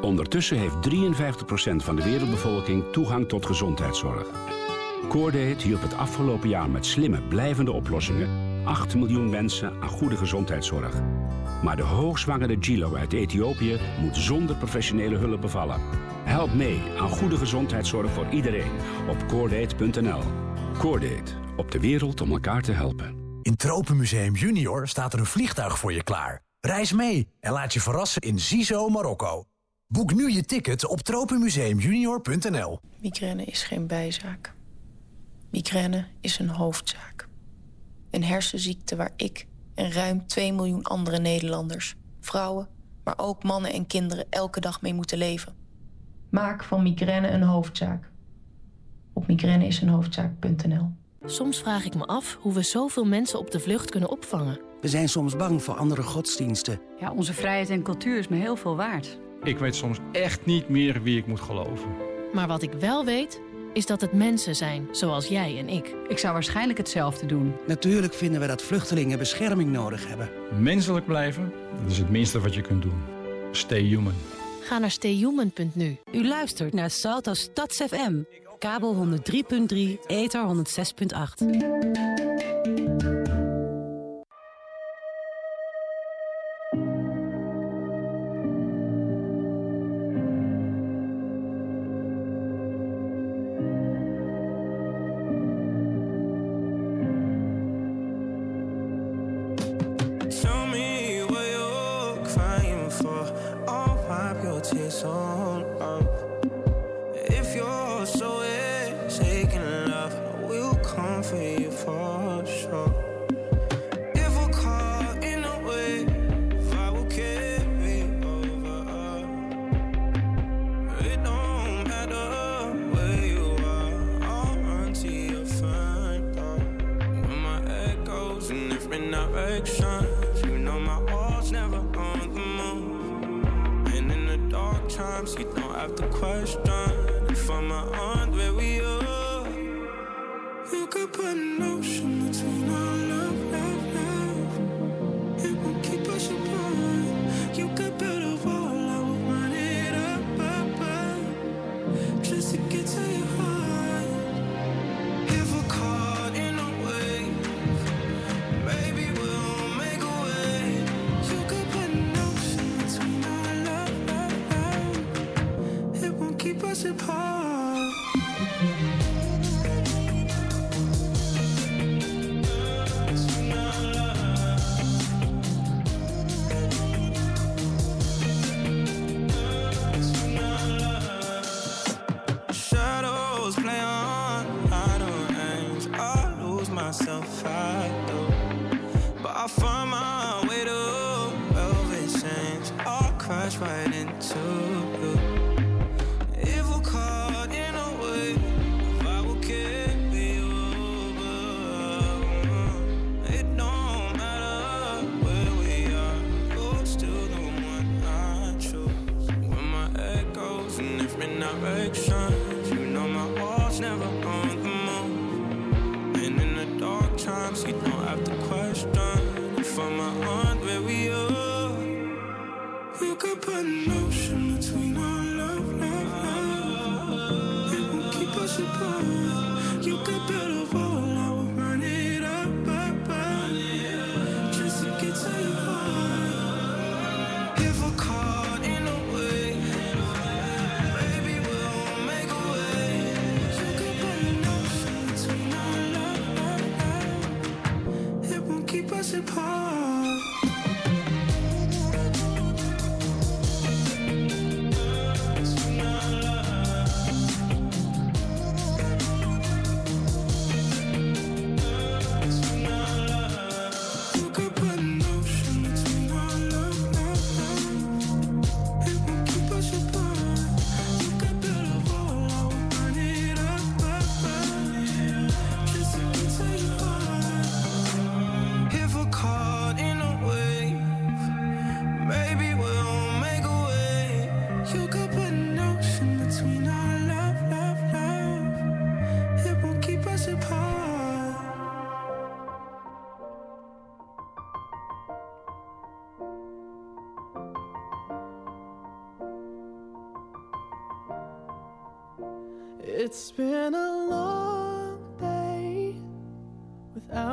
Ondertussen heeft 53% van de wereldbevolking toegang tot gezondheidszorg. Coordate hielp het afgelopen jaar met slimme, blijvende oplossingen 8 miljoen mensen aan goede gezondheidszorg. Maar de hoogzwangere Gilo uit Ethiopië moet zonder professionele hulp bevallen. Help mee aan goede gezondheidszorg voor iedereen op coordate.nl. Coordate, op de wereld om elkaar te helpen. In Tropenmuseum Junior staat er een vliegtuig voor je klaar. Reis mee en laat je verrassen in Zizo, Marokko. Boek nu je ticket op tropenmuseumjunior.nl. Migraine is geen bijzaak. Migraine is een hoofdzaak. Een hersenziekte waar ik en ruim 2 miljoen andere Nederlanders, vrouwen, maar ook mannen en kinderen elke dag mee moeten leven. Maak van migraine een hoofdzaak. Op migraineisenhoofdzaak.nl Soms vraag ik me af hoe we zoveel mensen op de vlucht kunnen opvangen. We zijn soms bang voor andere godsdiensten. Ja, onze vrijheid en cultuur is me heel veel waard. Ik weet soms echt niet meer wie ik moet geloven. Maar wat ik wel weet, is dat het mensen zijn, zoals jij en ik. Ik zou waarschijnlijk hetzelfde doen. Natuurlijk vinden we dat vluchtelingen bescherming nodig hebben. Menselijk blijven, dat is het minste wat je kunt doen. Stay human. Ga naar stayhuman.nu. U luistert naar Salto Stads FM. Kabel 103.3, ether 106.8. come for you for sure. You could an ocean between our love, love, love. It won't keep us apart. You could build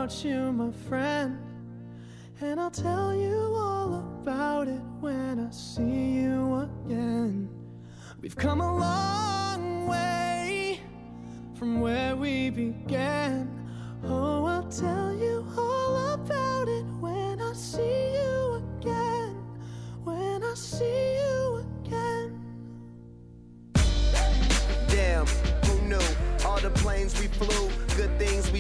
without you, my friend. And I'll tell you all about it when I see you again. We've come a long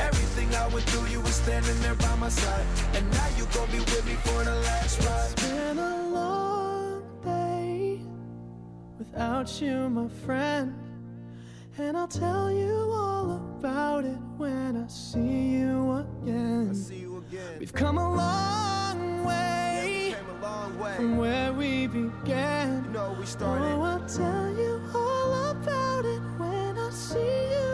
Everything I went through, you were standing there by my side. And now you gon' be with me for the last ride. It's been a long day without you, my friend. And I'll tell you all about it when I see you again. See you again. We've come a long way Came a long way. from where we began. You know we started. Oh, I'll tell you all about it when I see you again. Let me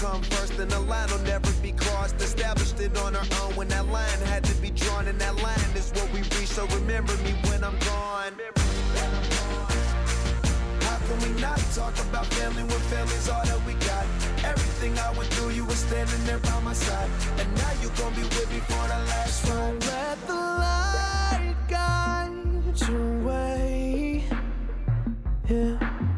Come first, then the line will never be crossed. Established it on our own when that line had to be drawn, and that line is what we reach. So remember me when I'm gone. How can we not talk about family when family's all that we got? Everything I went through, you were standing there by my side. And now you gon' be with me for the last ride. Let the light guide your way. Yeah.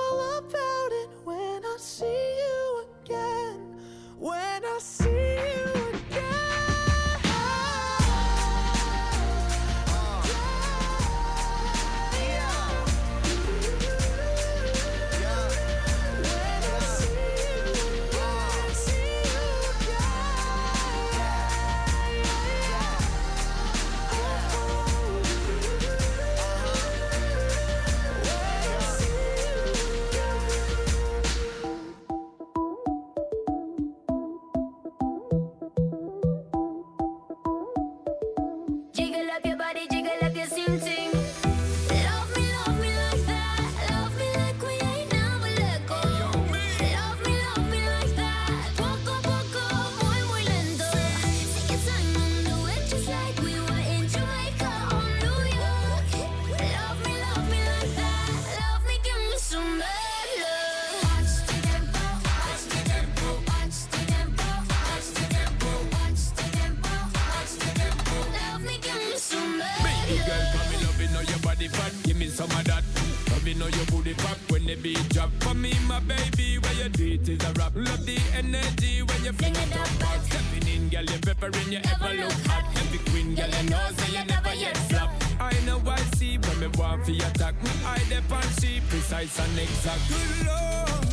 my baby, where you do is a rap. Love the energy when you fling it up back. Stepping in, girl, you peppering, you ever look hot. Every queen, girl, you know, say you never yet flop. I know I see when me want for attack. Me eye dep on she precise and exact. Good lord,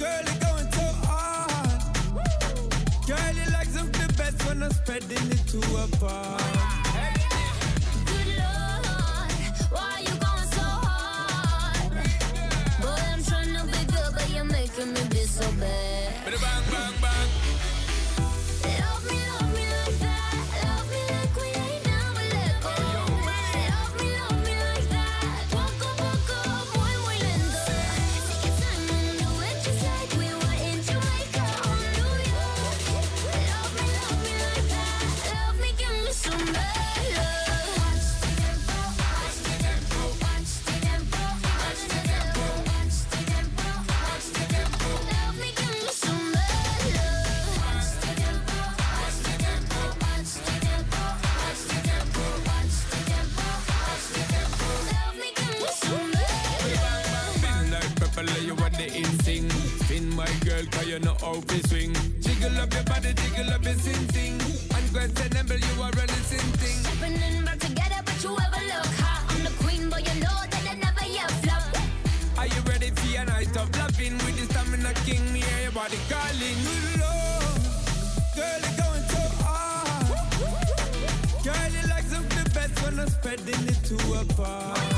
girl, you going so hard. Girl, you like some the best when I'm spreading it to apart. Good you're me be so bad. Bang, bang, bang. Spreading it to a.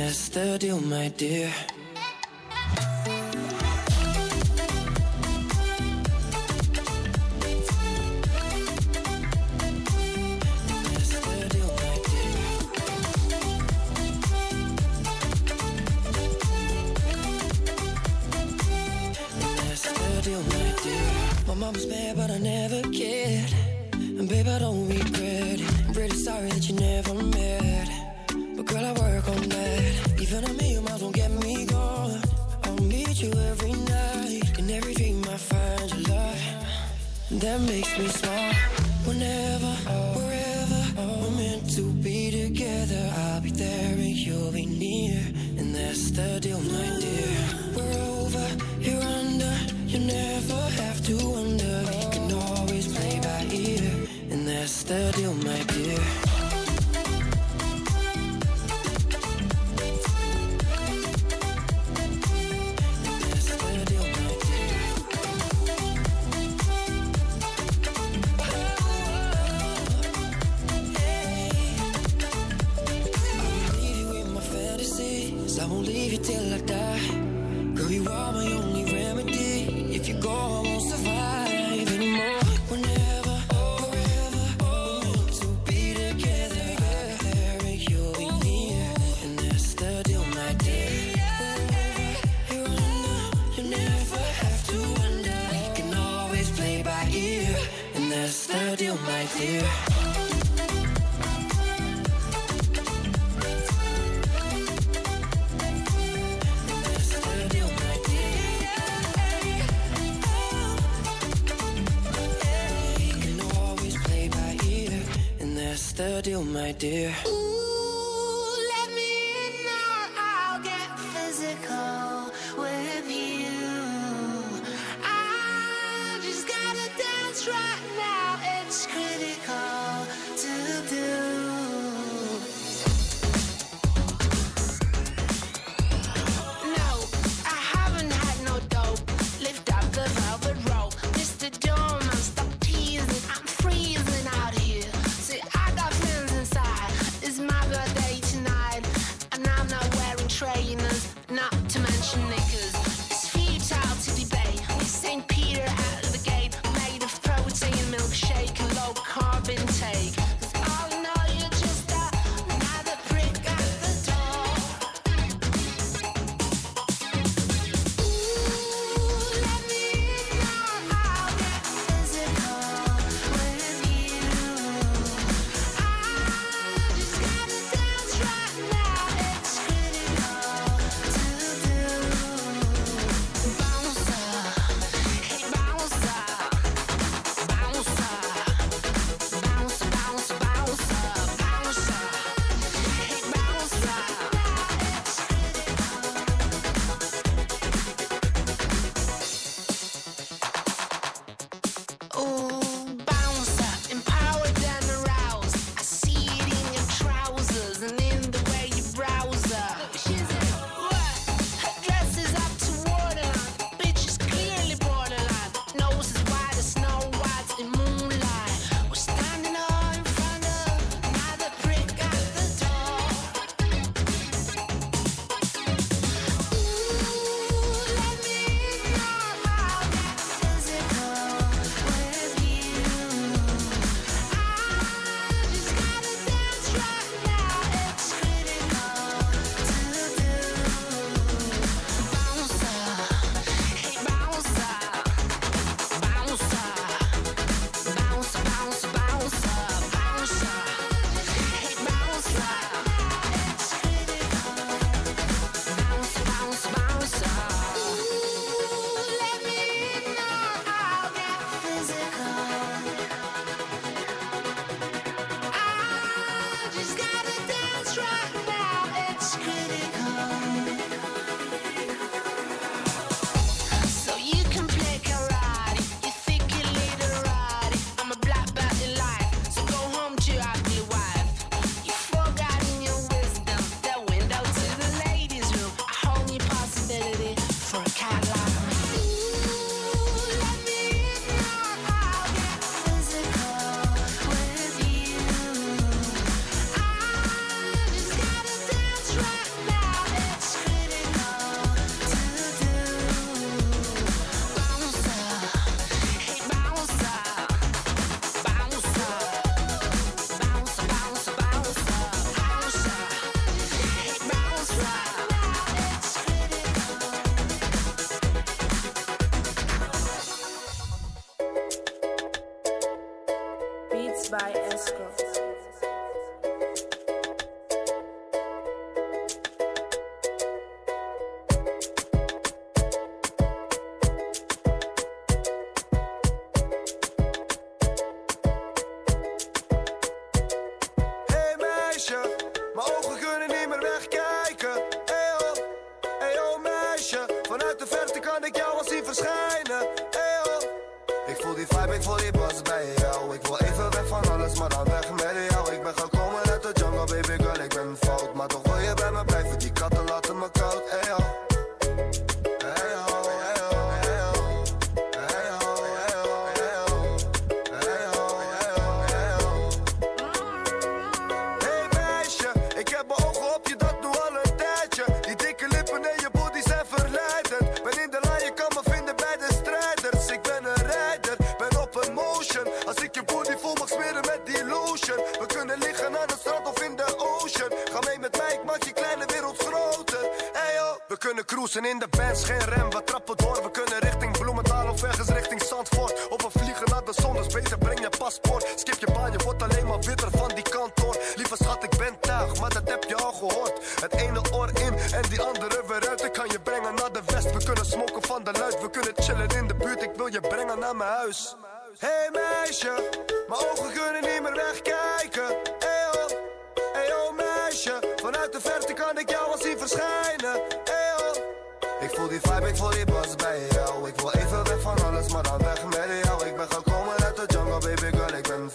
That's the deal, my dear. My dear. My mama's mad, but I never cared. And babe, I don't regret it. I'm really sorry that you never met. Even a million miles won't get me going. I'll meet you every night. Every dream, I find your love. That makes me smile. That's the deal, my dear. voor die bas Ik wil even weg van alles, maar dan weg met jou. Ik ben gekomen uit de jungle, baby girl, ik ben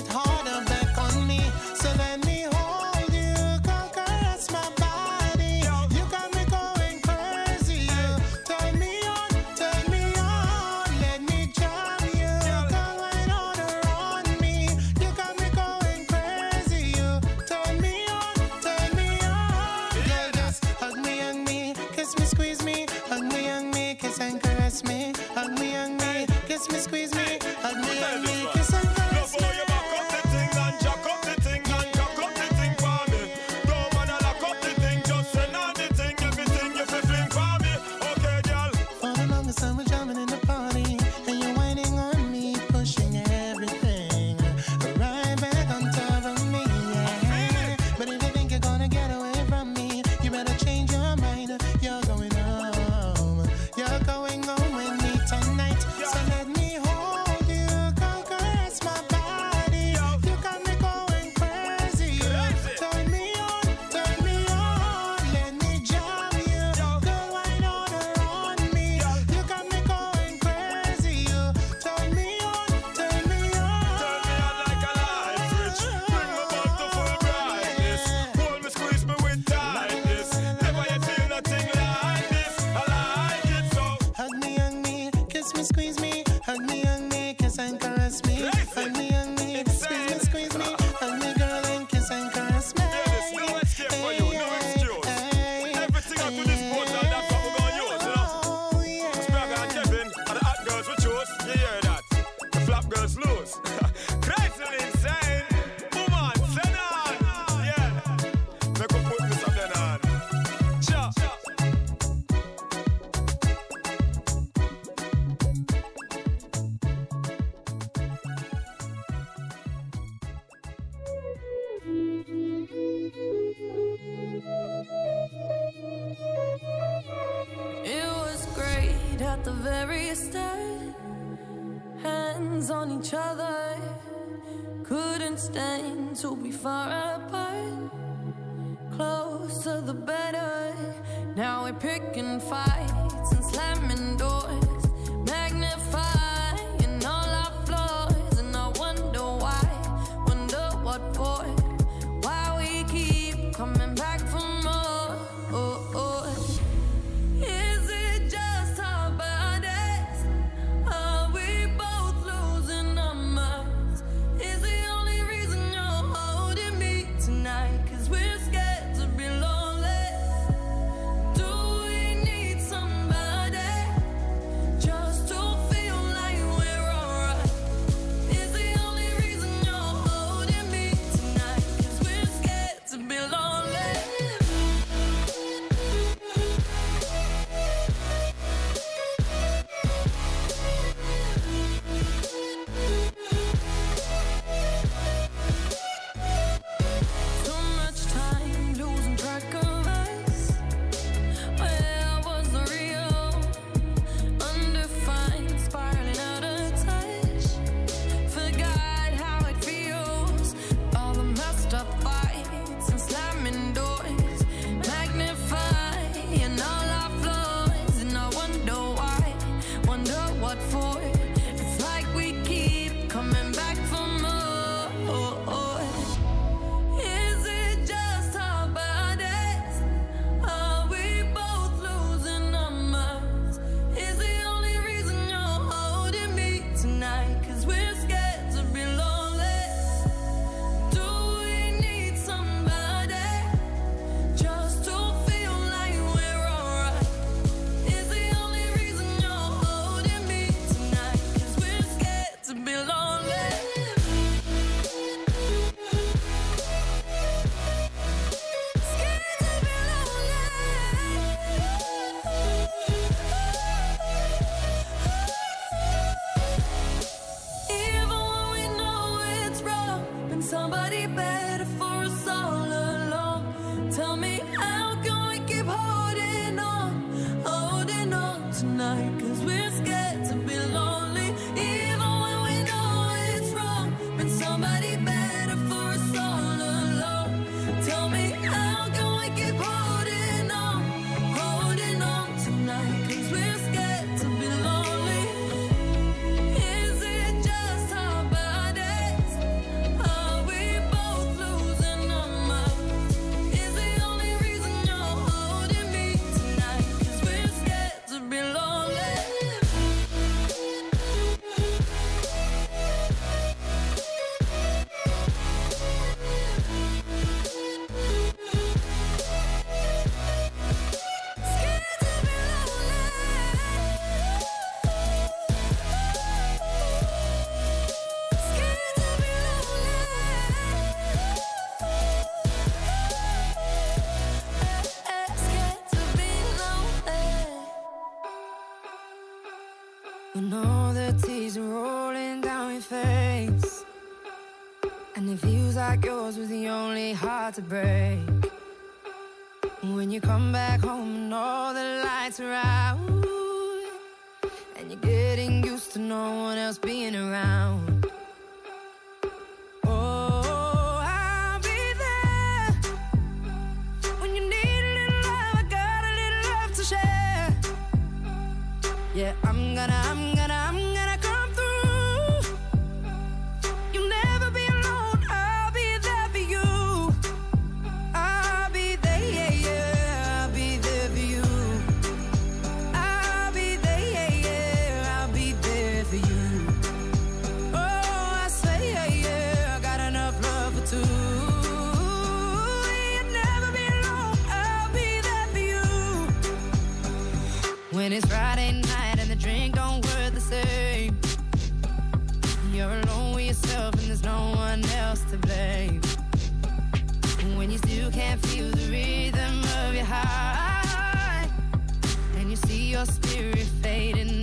it hard. at the very start. When it's Friday night and the drink don't work the same. You're alone with yourself and there's no one else to blame. When you still can't feel the rhythm of your heart. And you see your spirit fading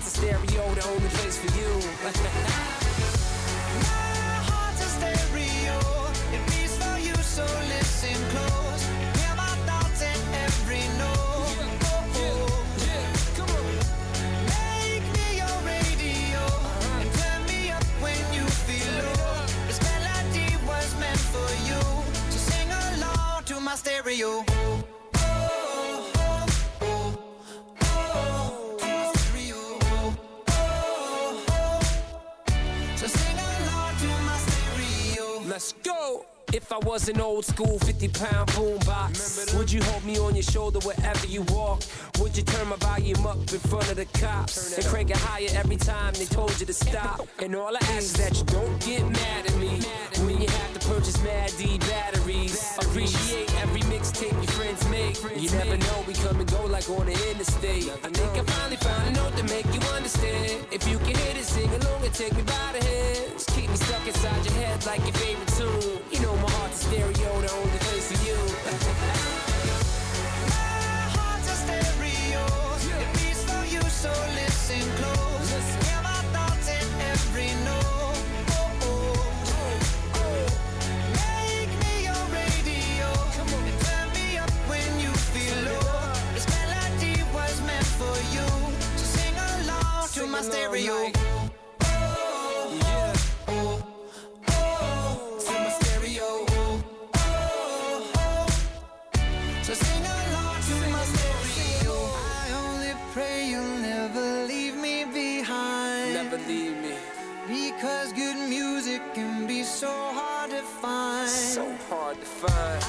heart's a stereo, the only place for you. My heart's a stereo. It beats for you, so listen close. Hear my thoughts in every note. Oh, oh. Make me your radio and turn me up when you feel low. This melody was meant for you, so sing along to my stereo. Let's go. If I was an old school 50 pound boombox, would you hold me on your shoulder wherever you walk? Would you turn my volume up in front of the cops and crank it higher every time they told you to stop? And all I ask is that you don't get mad at me when you have purchase Mad D batteries. Appreciate every mixtape your friends make. You never know, we come and go like on the interstate. I think I finally found a note to make you understand. If you can hit it, sing along and take me by the hands. Keep me stuck inside your head like your favorite tune. You know my heart's a stereo, the only place for you. Never leave me. Because good music can be so hard to find. So hard to find.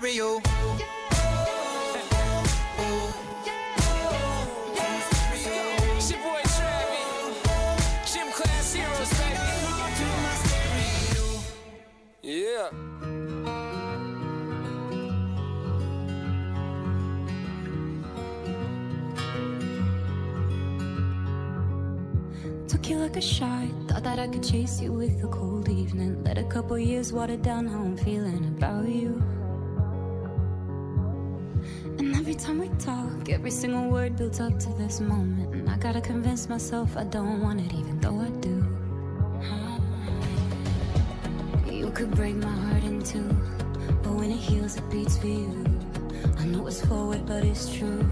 Baby. Yeah. Took you like a shot. Thought that I could chase you with a cold evening. Let a couple years water down how I'm feeling about you. Time we talk, every single word builds up to this moment. And I gotta convince myself I don't want it, even though I do. You could break my heart in two, but when it heals, it beats for you. I know it's forward, but it's true.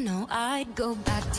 know I'd go back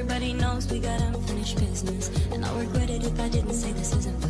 Everybody knows we got unfinished business, and I'll regret it if I didn't say this isn't.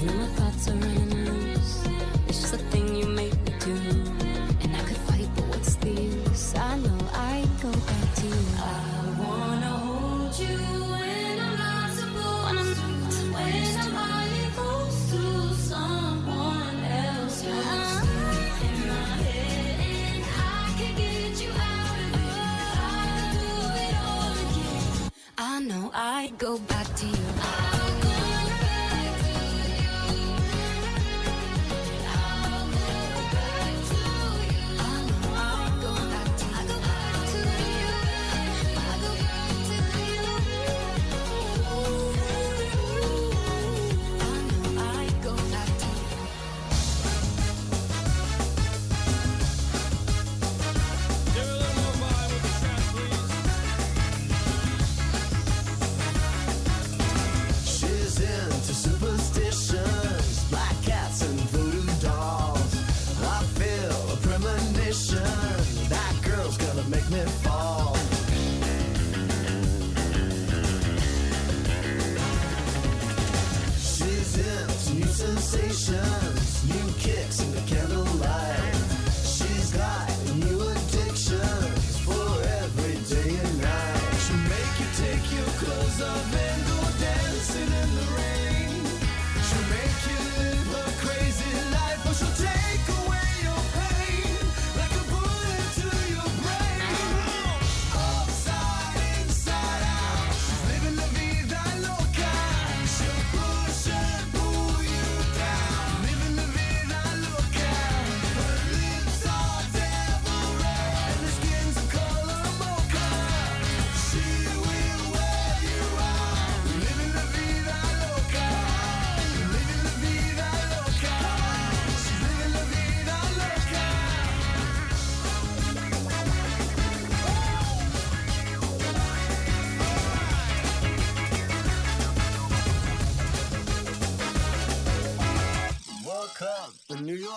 When my thoughts are running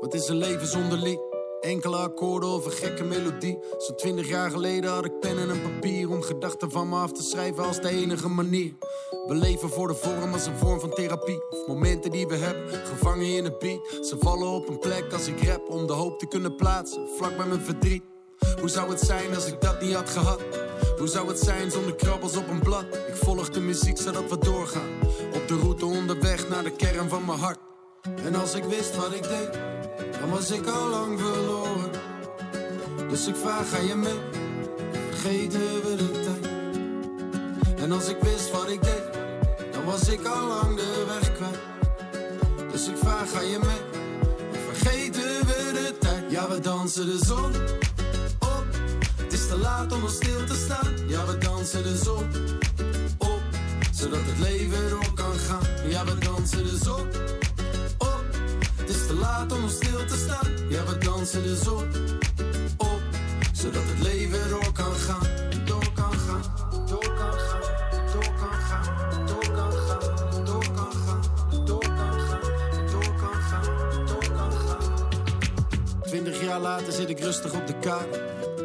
Wat is een leven zonder lied? Enkele akkoorden of een gekke melodie. Zo'n twintig jaar geleden had ik pen en een papier om gedachten van me af te schrijven als de enige manier. We leven voor de vorm als een vorm van therapie. Of momenten die we hebben, gevangen in een beat. Ze vallen op een plek als ik rap om de hoop te kunnen plaatsen, vlak bij mijn verdriet. Hoe zou het zijn als ik dat niet had gehad? Hoe zou het zijn zonder krabbels op een blad? Ik volg de muziek zodat we doorgaan. Op de route onderweg naar de kern van mijn hart. En als ik wist wat ik deed, dan was ik al lang verloren. Dus ik vraag, ga je mee? Vergeten we de tijd? En als ik wist wat ik deed, dan was ik al lang de weg kwijt. Dus ik vraag, ga je mee? Vergeten we de tijd? Ja, we dansen de zon op. Het is te laat om nog stil te staan. Ja, we dansen de zon op. Zodat het leven door kan gaan. Ja, we dansen de zon te laat om stil te staan. Ja, we dansen dus de zon op, zodat het leven door kan gaan. Door kan gaan, door kan gaan, door kan gaan, door kan gaan, door kan gaan, door kan gaan, door kan gaan, door kan gaan. Twintig jaar later zit ik rustig op de kaart.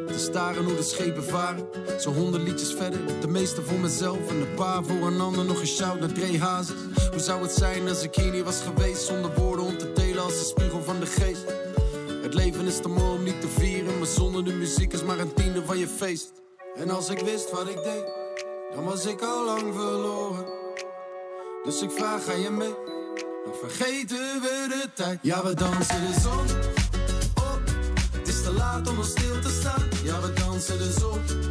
Te staren hoe de schepen varen. Zo'n honderd liedjes verder, de meeste voor mezelf en een paar voor een ander. Nog een shout naar Dre Hazes. Hoe zou het zijn als ik hier niet was geweest zonder woorden om te als de spiegel van de geest. Het leven is te mooi om niet te vieren. Maar zonder de muziek is maar een tiende van je feest. En als ik wist wat ik deed, dan was ik al lang verloren. Dus ik vraag, ga je mee? Dan vergeten we de tijd. Ja, we dansen de zon op. Het is te laat om nog stil te staan. Ja, we dansen de zon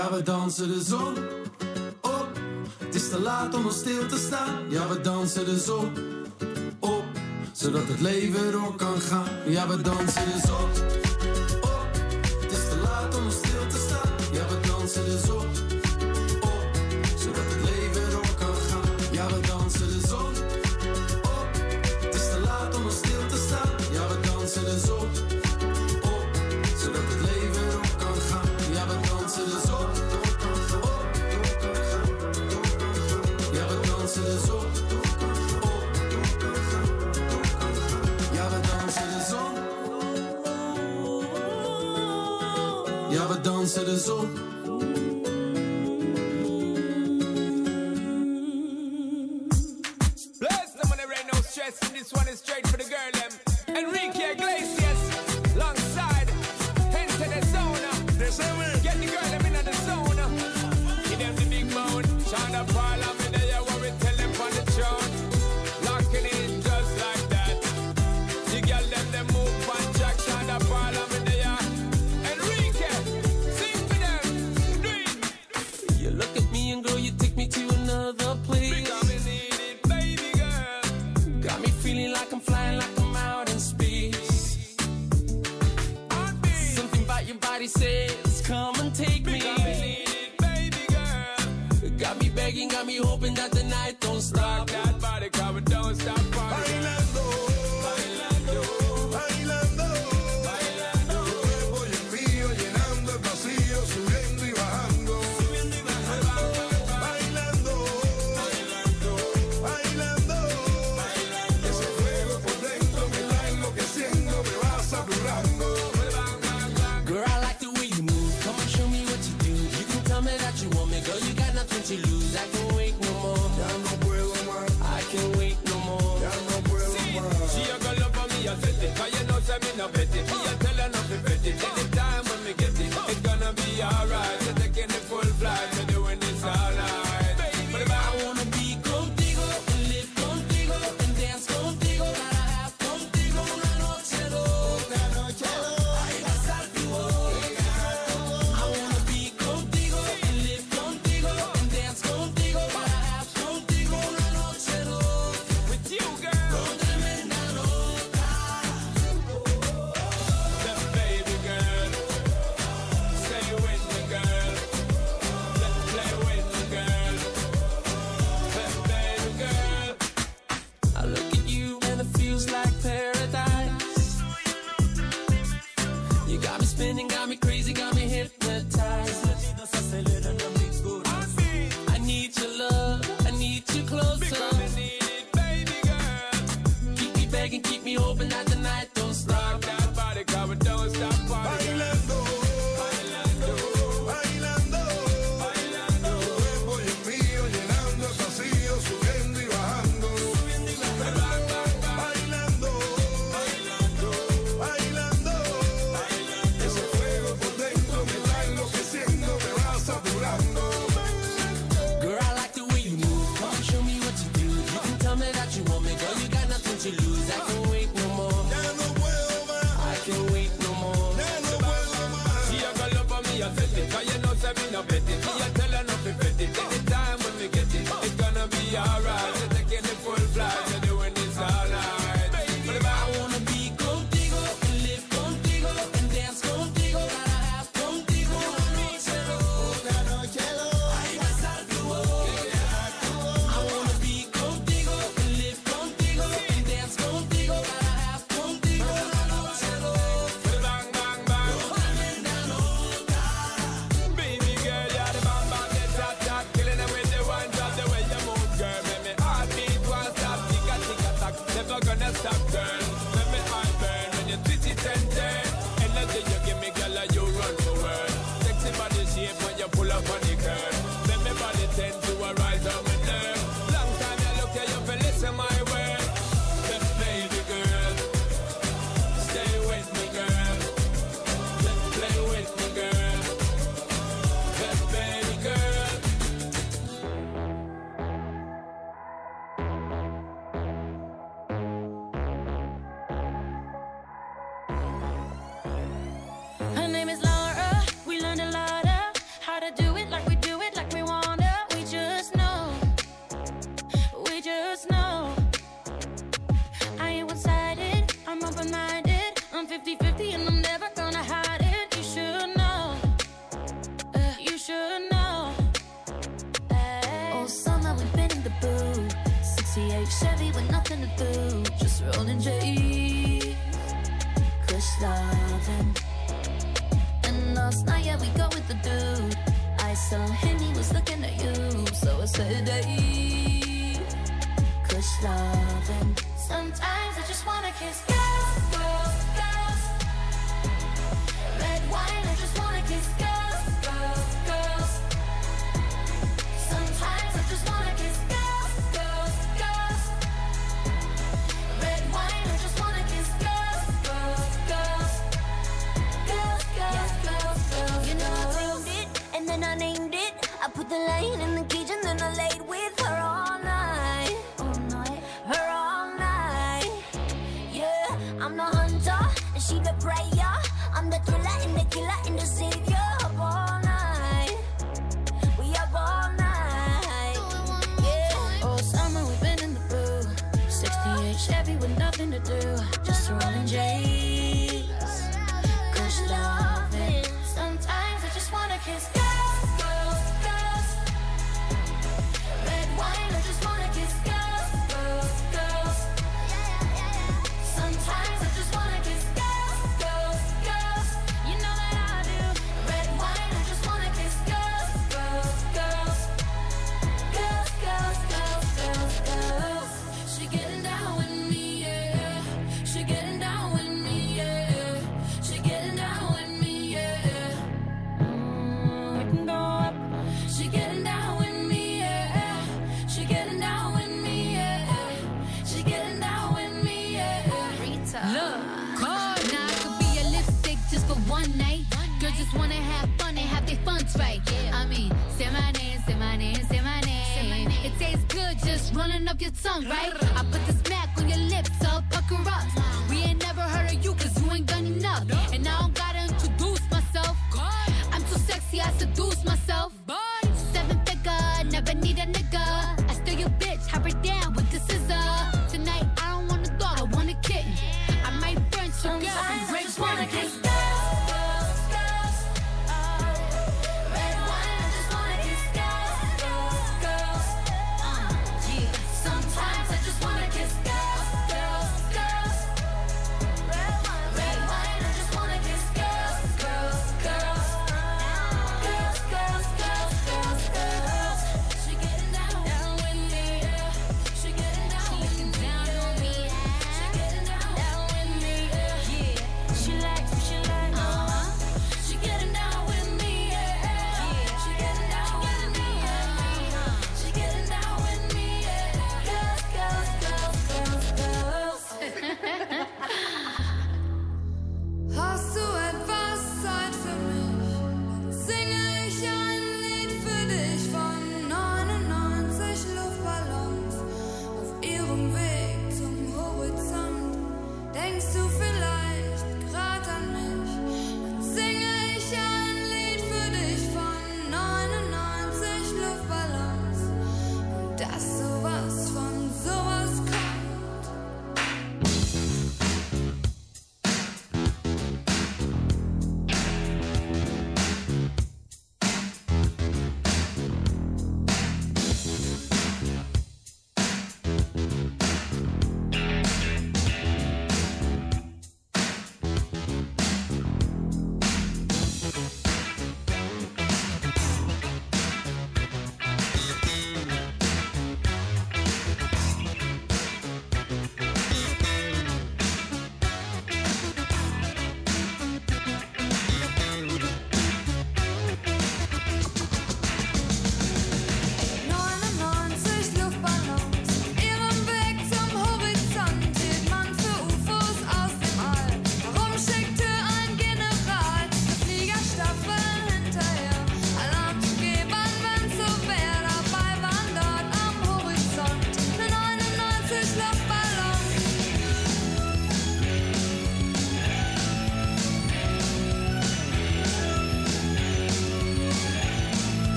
Ja, we dansen de zon op. Het is te laat om nog stil te staan. Ja, we dansen de zon op. Zodat het leven door kan gaan. Ja, we dansen de zon op. Het is te laat om nog stil te staan. Ja, we dansen de zon So. Look at me and girl, you take me to another place.